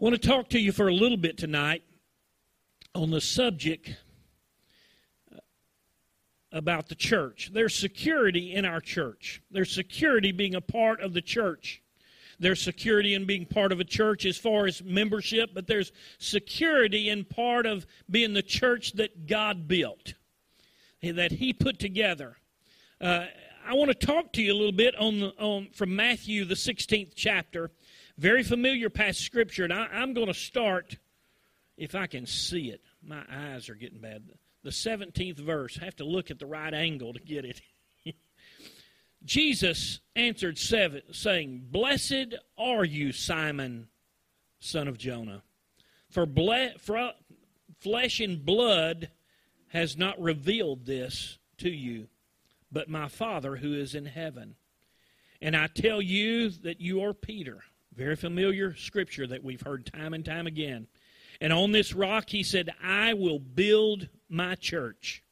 I want to talk to you for a little bit tonight on the subject uh, about the church. There's security in our church. There's security being a part of the church. There's security in being part of a church as far as membership, but there's security in part of being the church that God built, that He put together. Uh, I want to talk to you a little bit on, the, on from Matthew the 16th chapter. Very familiar past scripture, and I, I'm going to start if I can see it. My eyes are getting bad. The 17th verse. I have to look at the right angle to get it. Jesus answered, seven, saying, Blessed are you, Simon, son of Jonah, for, ble- for uh, flesh and blood has not revealed this to you, but my Father who is in heaven. And I tell you that you are Peter. Very familiar scripture that we've heard time and time again. And on this rock, he said, I will build my church,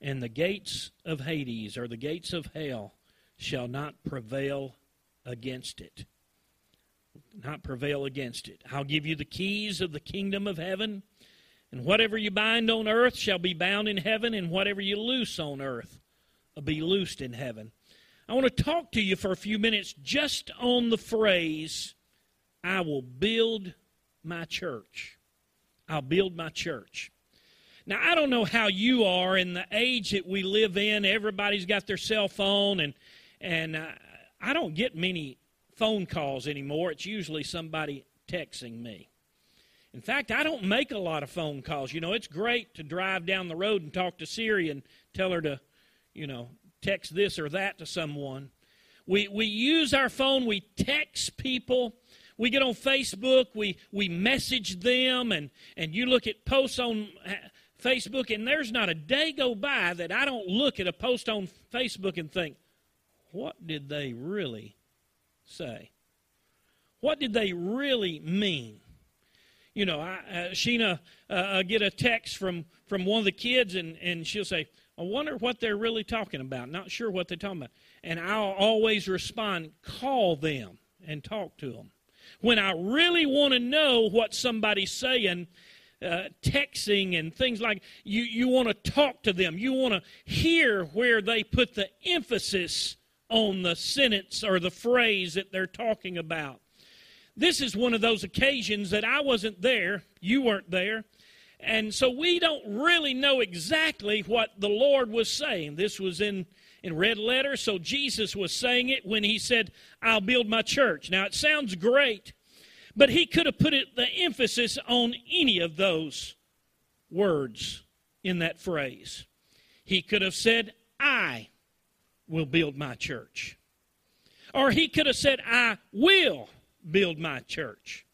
and the gates of Hades, or the gates of hell, shall not prevail against it. Not prevail against it. I'll give you the keys of the kingdom of heaven, and whatever you bind on earth shall be bound in heaven, and whatever you loose on earth be loosed in heaven. I want to talk to you for a few minutes just on the phrase, I will build my church. I'll build my church. Now, I don't know how you are in the age that we live in. Everybody's got their cell phone, and, and uh, I don't get many phone calls anymore. It's usually somebody texting me. In fact, I don't make a lot of phone calls. You know, it's great to drive down the road and talk to Siri and tell her to, you know, text this or that to someone. We, we use our phone, we text people, we get on Facebook, we, we message them, and, and you look at posts on uh, Facebook, and there's not a day go by that I don't look at a post on Facebook and think, what did they really say? What did they really mean? You know, I, uh, Sheena uh, uh get a text from, from one of the kids, and, and she'll say, I wonder what they're really talking about. Not sure what they're talking about. And I'll always respond, call them and talk to them. When I really want to know what somebody's saying, uh, texting and things like you, you want to talk to them. You want to hear where they put the emphasis on the sentence or the phrase that they're talking about. This is one of those occasions that I wasn't there, you weren't there, and so we don't really know exactly what the Lord was saying. This was in, in red letter, so Jesus was saying it when he said, I'll build my church. Now it sounds great, but he could have put it, the emphasis on any of those words in that phrase. He could have said, I will build my church. Or he could have said, I will build my church.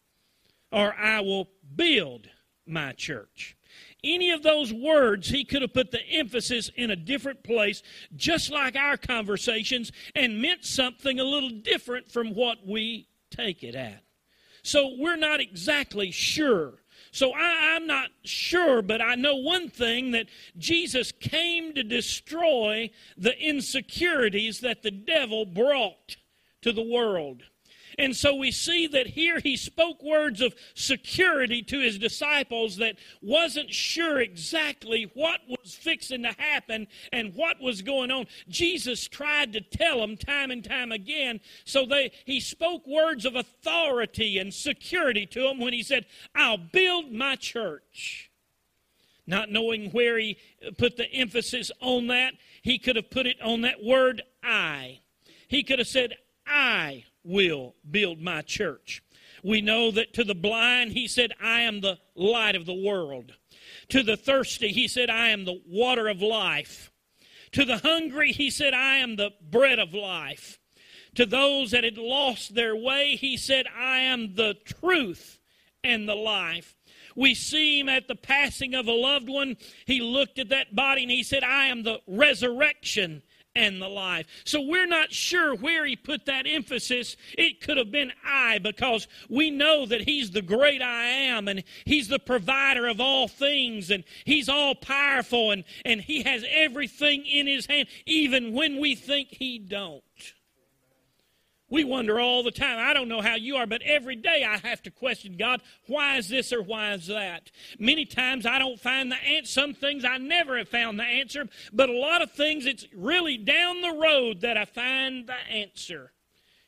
Or I will build my church. Any of those words, he could have put the emphasis in a different place, just like our conversations, and meant something a little different from what we take it at. So we're not exactly sure. So I, am not sure, but I know one thing that Jesus came to destroy the insecurities that the devil brought to the world. And so we see that here he spoke words of security to his disciples that wasn't sure exactly what was fixing to happen and what was going on. Jesus tried to tell them time and time again. So they he spoke words of authority and security to them when he said, "I'll build my church." Not knowing where he put the emphasis on that, he could have put it on that word I. He could have said, I will build my church. We know that to the blind, he said, I am the light of the world. To the thirsty, he said, I am the water of life. To the hungry, he said, I am the bread of life. To those that had lost their way, he said, I am the truth and the life. We see him at the passing of a loved one. He looked at that body and he said, I am the resurrection and the life. So we're not sure where he put that emphasis. It could have been I because we know that he's the great I am and he's the provider of all things and he's all powerful and, and he has everything in his hand even when we think he don't. We wonder all the time. I don't know how you are, but every day I have to question God, why is this or why is that? Many times I don't find the answer. Some things I never have found the answer, but a lot of things it's really down the road that I find the answer.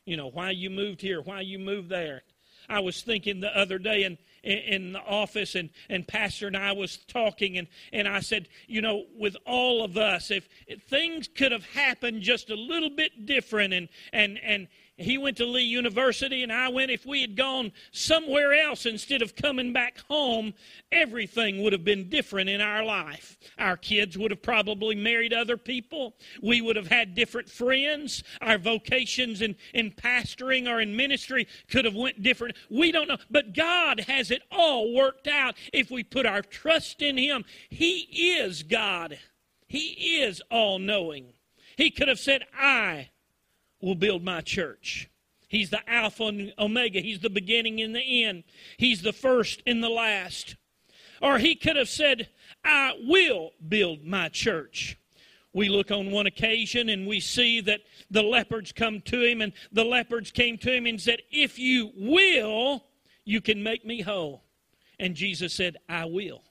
You know, why you moved here, why you moved there. I was thinking the other day, and in the office and, and pastor and i was talking and, and i said you know with all of us if, if things could have happened just a little bit different and and and he went to Lee University and I went. If we had gone somewhere else instead of coming back home, everything would have been different in our life. Our kids would have probably married other people. We would have had different friends. Our vocations in, in pastoring or in ministry could have went different. We don't know. But God has it all worked out if we put our trust in Him. He is God. He is all knowing. He could have said, I will build my church. He's the Alpha and Omega. He's the beginning and the end. He's the first and the last. Or he could have said, I will build my church. We look on one occasion and we see that the lepers come to him, and the lepers came to him and said, If you will, you can make me whole. And Jesus said, I will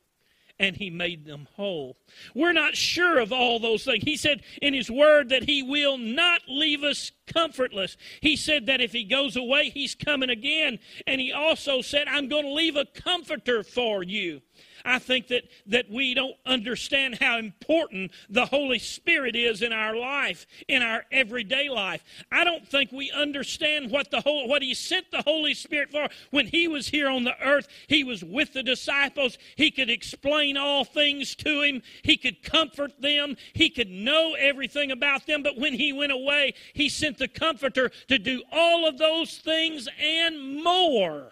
and he made them whole. We're not sure of all those things. He said in his word that he will not leave us comfortless. He said that if he goes away, he's coming again. And he also said, I'm going to leave a comforter for you. I think that, that we don't understand how important the Holy Spirit is in our life, in our everyday life. I don't think we understand what the whole, what He sent the Holy Spirit for. When He was here on the earth, He was with the disciples. He could explain all things to him. He could comfort them. He could know everything about them. But when He went away, He sent the Comforter to do all of those things and more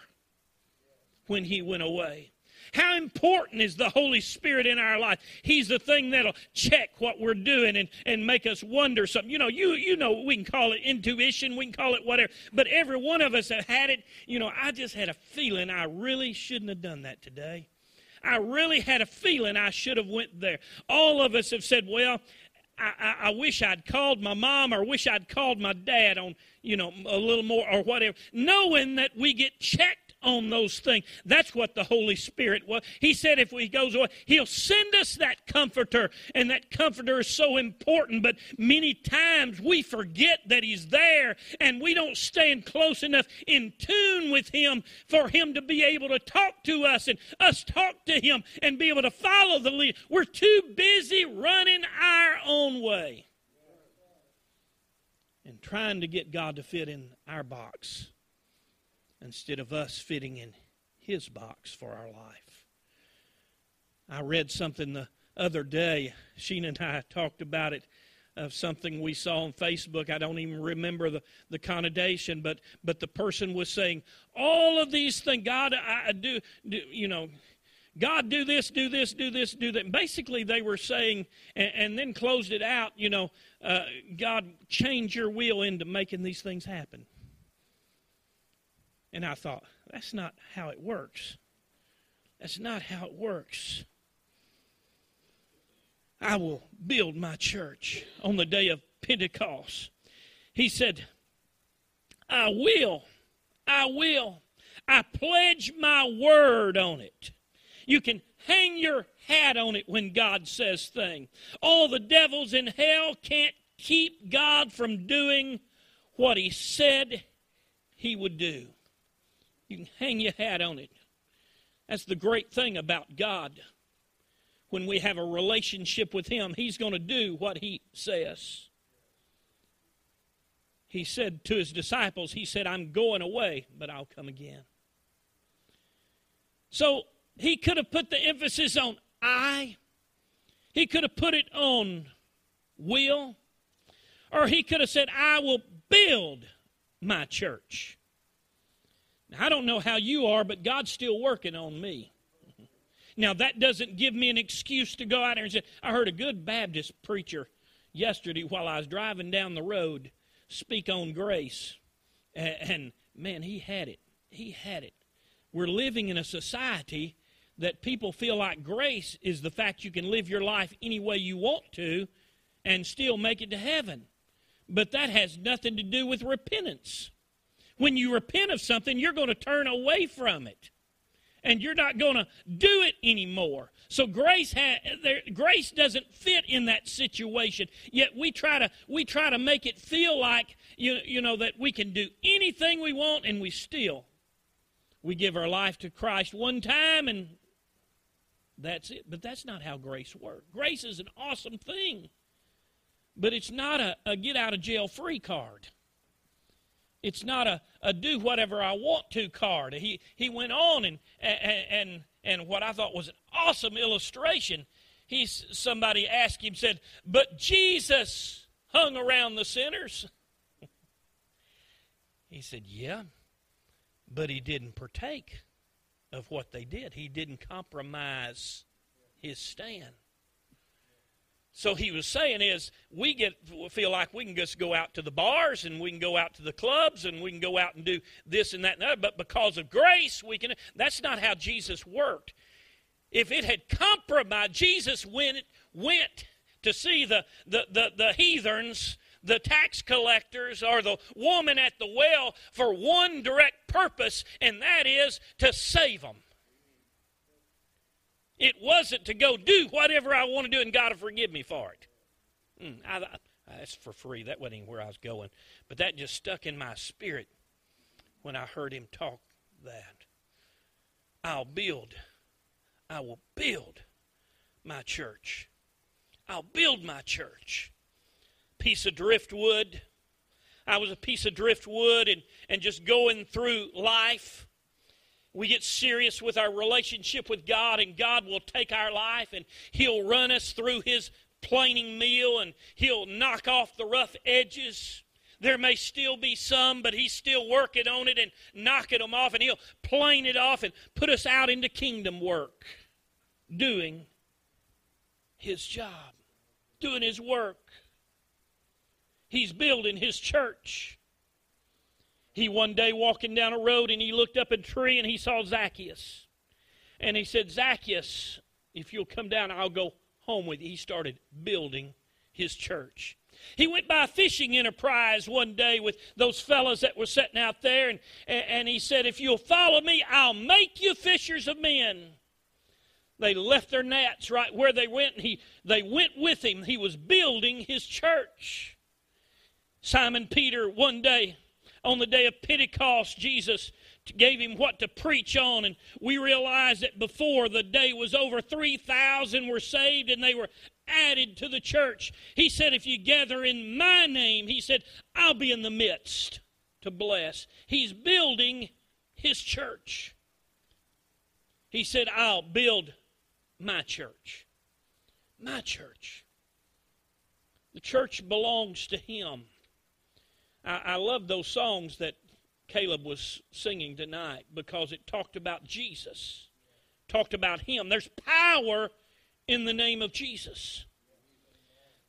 when He went away. How important is the Holy Spirit in our life? He's the thing that'll check what we're doing and, and make us wonder something. You know, you you know we can call it intuition, we can call it whatever, but every one of us have had it. You know, I just had a feeling I really shouldn't have done that today. I really had a feeling I should have went there. All of us have said, well, I, I, I, wish I'd called my mom or wish I'd called my dad on, you know, a little more or whatever, knowing that we get checked on those things. That's what the Holy Spirit was. He said if he goes away, he'll send us that comforter, and that comforter is so important. But many times we forget that he's there, and we don't stand close enough in tune with him for him to be able to talk to us and us talk to him and be able to follow the lead. We're too busy running our own way and trying to get God to fit in our box instead of us fitting in His box for our life. I read something the other day. Sheena and I talked about it of something we saw on Facebook. I don't even remember the, the connotation, but but the person was saying all of these things. God, I do, do you know. God, do this, do this, do this, do that. Basically, they were saying, and, and then closed it out, you know, uh, God, change your will into making these things happen. And I thought, that's not how it works. That's not how it works. I will build my church on the day of Pentecost. He said, I will. I will. I pledge my word on it. You can hang your hat on it when God says thing. All the devils in hell can't keep God from doing what he said he would do. You can hang your hat on it. That's the great thing about God. When we have a relationship with Him, He's going to do what He says. He said to His disciples, He said, I'm going away, but I'll come again. So He could have put the emphasis on I, He could have put it on will, or He could have said, I will build my church. I don't know how you are, but God's still working on me. Now, that doesn't give me an excuse to go out there and say, I heard a good Baptist preacher yesterday while I was driving down the road speak on grace. And, man, he had it. He had it. We're living in a society that people feel like grace is the fact you can live your life any way you want to and still make it to heaven. But that has nothing to do with repentance. When you repent of something, you're going to turn away from it. And you're not going to do it anymore. So grace ha- there, grace doesn't fit in that situation. Yet we try to we try to make it feel like you, you know that we can do anything we want and we still we give our life to Christ one time and that's it. But that's not how grace works. Grace is an awesome thing. But it's not a, a get out of jail free card. It's not a, a do whatever I want to card. He, he went on and, and, and, and what I thought was an awesome illustration. He's, somebody asked him, said, But Jesus hung around the sinners. he said, Yeah, but he didn't partake of what they did. He didn't compromise his stand. So he was saying is we get feel like we can just go out to the bars and we can go out to the clubs and we can go out and do this and that and that, but because of grace we can that's not how Jesus worked. If it had compromised, Jesus went went to see the the, the, the heathens, the tax collectors, or the woman at the well for one direct purpose, and that is to save them. It wasn't to go do whatever I want to do and God will forgive me for it. Mm, I, I, that's for free. That wasn't even where I was going. But that just stuck in my spirit when I heard him talk that. I'll build, I will build my church. I'll build my church. Piece of driftwood. I was a piece of driftwood and, and just going through life we get serious with our relationship with God, and God will take our life and He'll run us through His planing mill and He'll knock off the rough edges. There may still be some, but He's still working on it and knocking them off, and He'll plane it off and put us out into kingdom work, doing His job, doing His work. He's building His church. He one day walking down a road and he looked up a tree and he saw Zacchaeus. And he said, Zacchaeus, if you'll come down, I'll go home with you. He started building his church. He went by a fishing enterprise one day with those fellows that were sitting out there, and, and he said, If you'll follow me, I'll make you fishers of men. They left their nets right where they went, and he, they went with him. He was building his church. Simon Peter, one day, on the day of Pentecost, Jesus gave him what to preach on. And we realize that before the day was over, 3,000 were saved and they were added to the church. He said, If you gather in my name, he said, I'll be in the midst to bless. He's building his church. He said, I'll build my church. My church. The church belongs to him. I, I love those songs that Caleb was singing tonight because it talked about Jesus, talked about Him. There's power in the name of Jesus.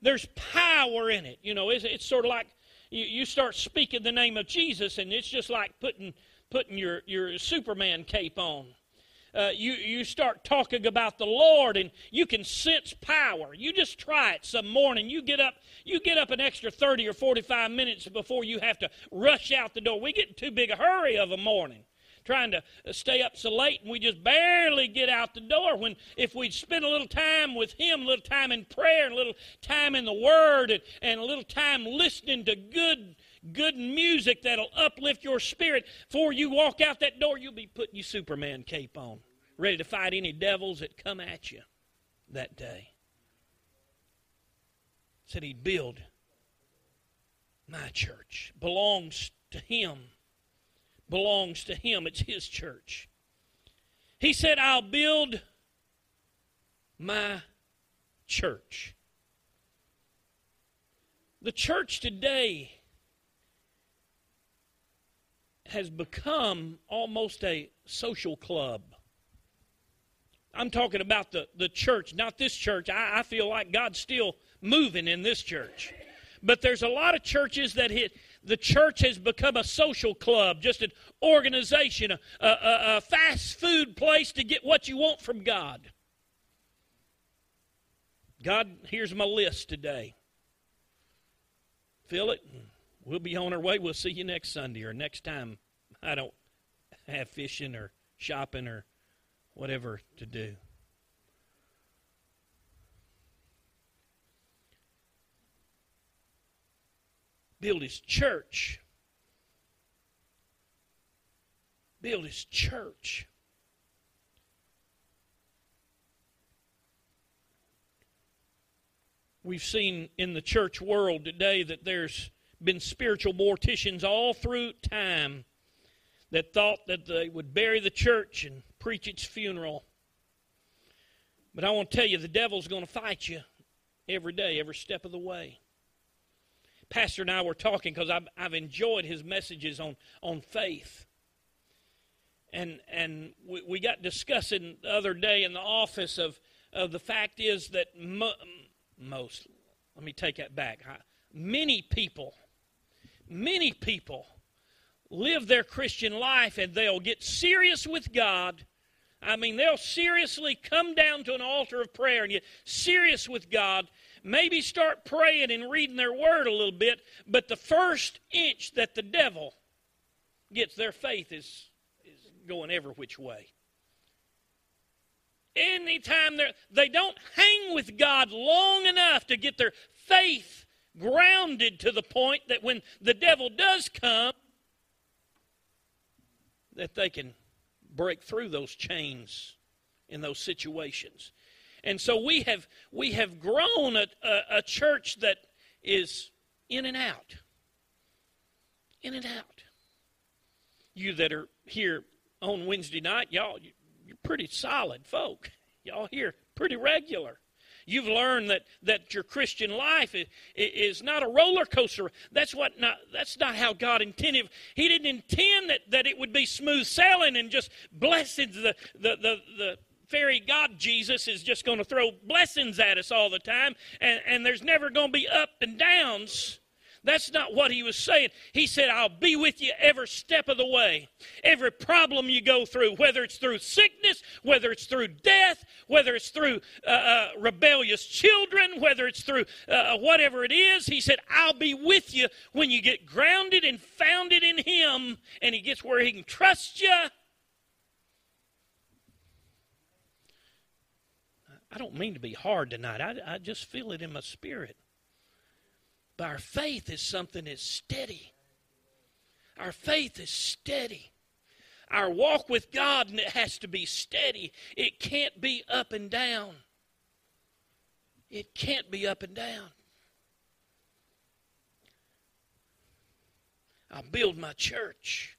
There's power in it. You know, it's, it's sort of like you, you start speaking the name of Jesus, and it's just like putting putting your, your Superman cape on uh, you, you start talking about the Lord and you can sense power. You just try it some morning. You get up, you get up an extra 30 or 45 minutes before you have to rush out the door. We get in too big a hurry of a morning trying to stay up so late and we just barely get out the door when if we'd spend a little time with him a little time in prayer a little time in the word and, and a little time listening to good good music that'll uplift your spirit. Before you walk out that door, you'll be putting your Superman cape on, ready to fight any devils that come at you that day. Said he'd build my church. Belongs to him. Belongs to him. It's his church. He said, I'll build my church. The church today has become almost a social club. I'm talking about the, the church, not this church. I, I feel like God's still moving in this church. But there's a lot of churches that hit, the church has become a social club, just an organization, a, a, a fast food place to get what you want from God. God, here's my list today fill it. We'll be on our way. We'll see you next Sunday or next time I don't have fishing or shopping or whatever to do. Build his church. Build his church. We've seen in the church world today that there's been spiritual morticians all through time that thought that they would bury the church and preach its funeral. But I want to tell you, the devil's going to fight you every day, every step of the way. Pastor and I were talking because I've, I've enjoyed his messages on, on faith. And, and we, we got discussing the other day in the office of, of the fact is that mo- most, let me take that back. Many people, many people live their Christian life and they'll get serious with God. I mean, they'll seriously come down to an altar of prayer and get serious with God. Maybe start praying and reading their word a little bit, but the first inch that the devil gets their faith is, is going every which way. Anytime they they don't hang with God long enough to get their faith grounded to the point that when the devil does come, that they can break through those chains in those situations. And so we have we have grown a, a, a church that is in and out. In and out. You that are here on Wednesday night, y'all, you're pretty solid folk. Y'all here pretty regular. You've learned that, that your Christian life is, is not a roller coaster. That's what not, that's not how God intended. He didn't intend that, that it would be smooth sailing and just blessings. The, the, the, the fairy God Jesus is just going to throw blessings at us all the time, and, and there's never going to be up and downs. That's not what he was saying. He said, I'll be with you every step of the way. Every problem you go through, whether it's through sickness, whether it's through death, whether it's through uh, uh, rebellious children, whether it's through uh, whatever it is, he said, I'll be with you when you get grounded and founded in him and he gets where he can trust you. I don't mean to be hard tonight. I, I just feel it in my spirit. But our faith is something that's steady. Our faith is steady. Our walk with God and it has to be steady. It can't be up and down. It can't be up and down. I'll build my church.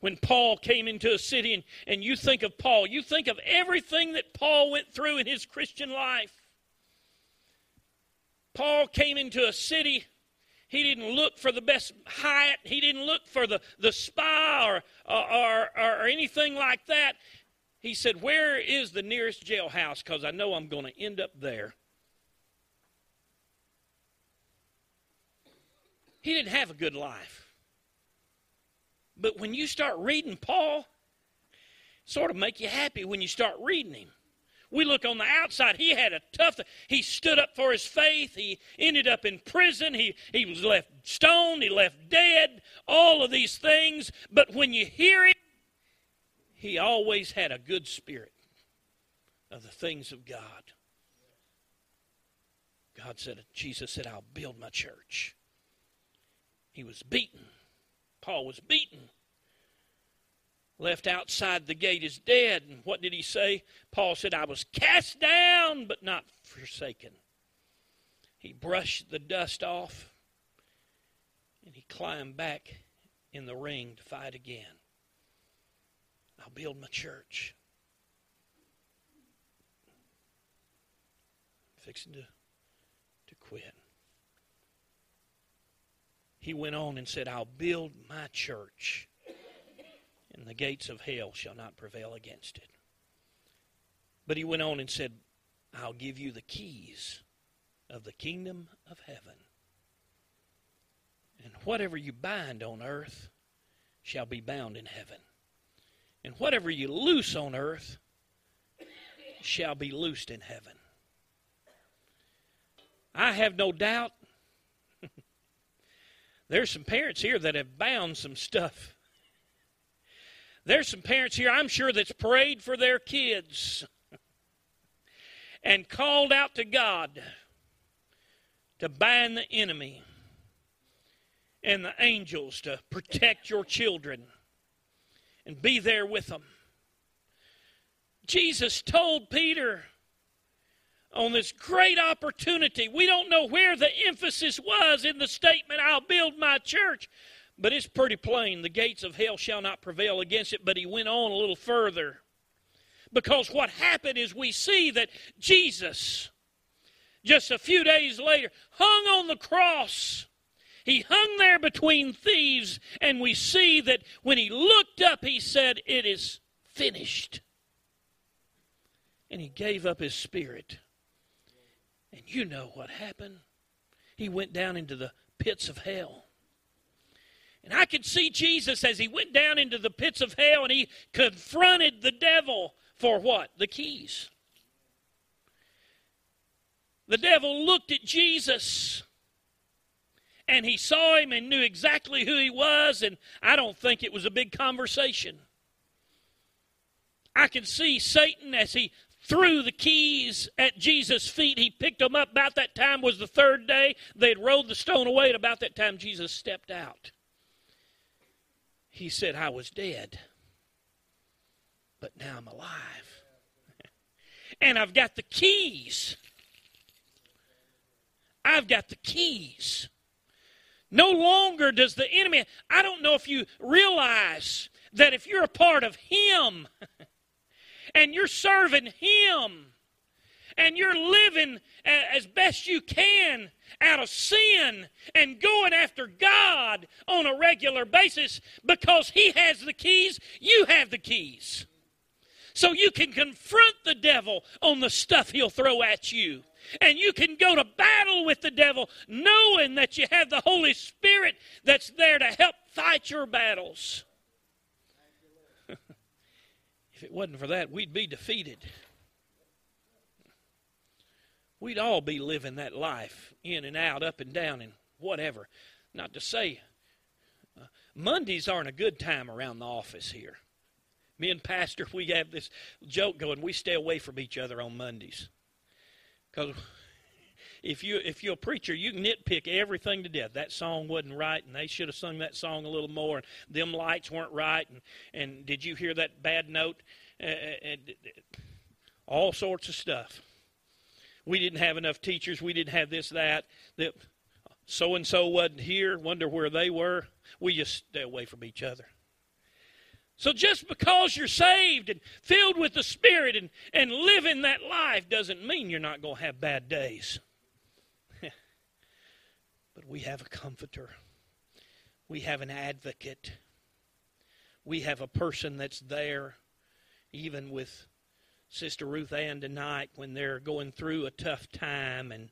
When Paul came into a city, and, and you think of Paul, you think of everything that Paul went through in his Christian life. Paul came into a city. He didn't look for the best Hyatt. He didn't look for the, the spa or, or, or, or anything like that. He said, Where is the nearest jailhouse? Because I know I'm going to end up there. He didn't have a good life. But when you start reading Paul, sort of make you happy when you start reading him. We look on the outside. He had a tough. He stood up for his faith. He ended up in prison. He he was left stoned. He left dead. All of these things. But when you hear him, he always had a good spirit of the things of God. God said, Jesus said, I'll build my church. He was beaten. Paul was beaten left outside the gate is dead. And what did he say? Paul said, I was cast down, but not forsaken. He brushed the dust off and he climbed back in the ring to fight again. I'll build my church. fixing to, to quit. He went on and said, I'll build my church and the gates of hell shall not prevail against it. But he went on and said, I'll give you the keys of the kingdom of heaven. And whatever you bind on earth shall be bound in heaven. And whatever you loose on earth shall be loosed in heaven. I have no doubt There's some parents here that have bound some stuff. There's some parents here, I'm sure, that's prayed for their kids and called out to God to bind the enemy and the angels to protect your children and be there with them. Jesus told Peter on this great opportunity. We don't know where the emphasis was in the statement, I'll build my church, but it's pretty plain. The gates of hell shall not prevail against it. But he went on a little further. Because what happened is we see that Jesus, just a few days later, hung on the cross. He hung there between thieves, and we see that when he looked up, he said, It is finished. And he gave up his spirit. And you know what happened. He went down into the pits of hell. And I could see Jesus as he went down into the pits of hell and he confronted the devil for what? The keys. The devil looked at Jesus and he saw him and knew exactly who he was, and I don't think it was a big conversation. I can see Satan as he threw the keys at Jesus' feet. He picked them up. About that time was the third day. They'd rolled the stone away, and about that time Jesus stepped out. He said, I was dead, but now I'm alive. and I've got the keys. I've got the keys. No longer does the enemy, I don't know if you realize that if you're a part of Him, and you're serving Him and you're living as best you can out of sin and going after God on a regular basis because He has the keys, you have the keys. So you can confront the devil on the stuff he'll throw at you. And you can go to battle with the devil knowing that you have the Holy Spirit that's there to help fight your battles if it wasn't for that, we'd be defeated. We'd all be living that life in and out, up and down, and whatever. Not to say uh, Mondays aren't a good time around the office here. Me and Pastor, we have this joke going. We stay away from each other on Mondays because if you if you're a preacher, you can nitpick everything to death. That song wasn't right, and they should have sung that song a little more. And them lights weren't right, and and did you hear that bad note? And all sorts of stuff. We didn't have enough teachers. We didn't have this that. That so and so wasn't here. Wonder where they were. We just stay away from each other. So just because you're saved and filled with the Spirit and, and living that life doesn't mean you're not going to have bad days. But we have a comforter. We have an advocate. We have a person that's there, even with Sister Ruth Ann tonight when they're going through a tough time and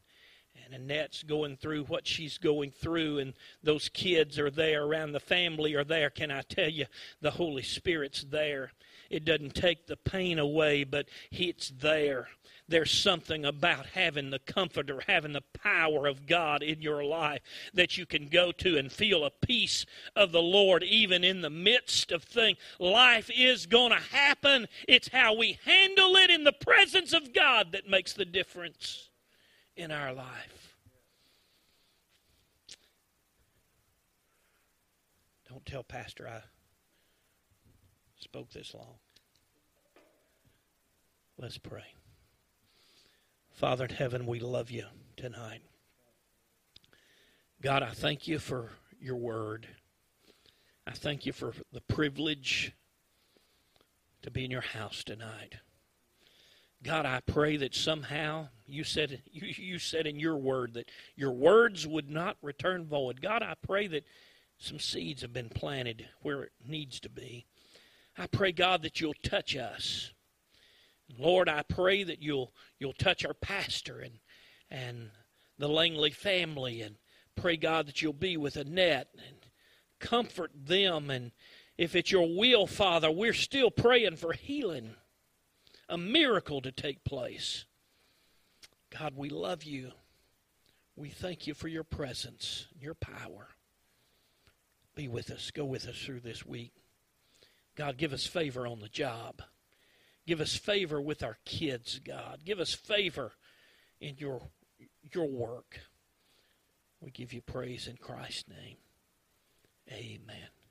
and Annette's going through what she's going through, and those kids are there around the family are there. Can I tell you, the Holy Spirit's there. It doesn't take the pain away, but it's there there's something about having the comfort or having the power of God in your life that you can go to and feel a peace of the Lord even in the midst of things. Life is going to happen. It's how we handle it in the presence of God that makes the difference in our life. Don't tell Pastor I spoke this long. Let's pray. Father in heaven, we love you tonight. God, I thank you for your word. I thank you for the privilege to be in your house tonight. God, I pray that somehow you said you, you said in your word that your words would not return void. God, I pray that some seeds have been planted where it needs to be. I pray, God, that you'll touch us. Lord, I pray that you'll you'll touch our pastor and and the Langley family and pray God that you'll be with Annette and comfort them and if it's your will, Father, we're still praying for healing, a miracle to take place. God, we love you. We thank you for your presence, your power. be with us. Go with us through this week. God, give us favor on the job. Give us favor with our kids, God. Give us favor in your, your work. We give you praise in Christ's name. Amen.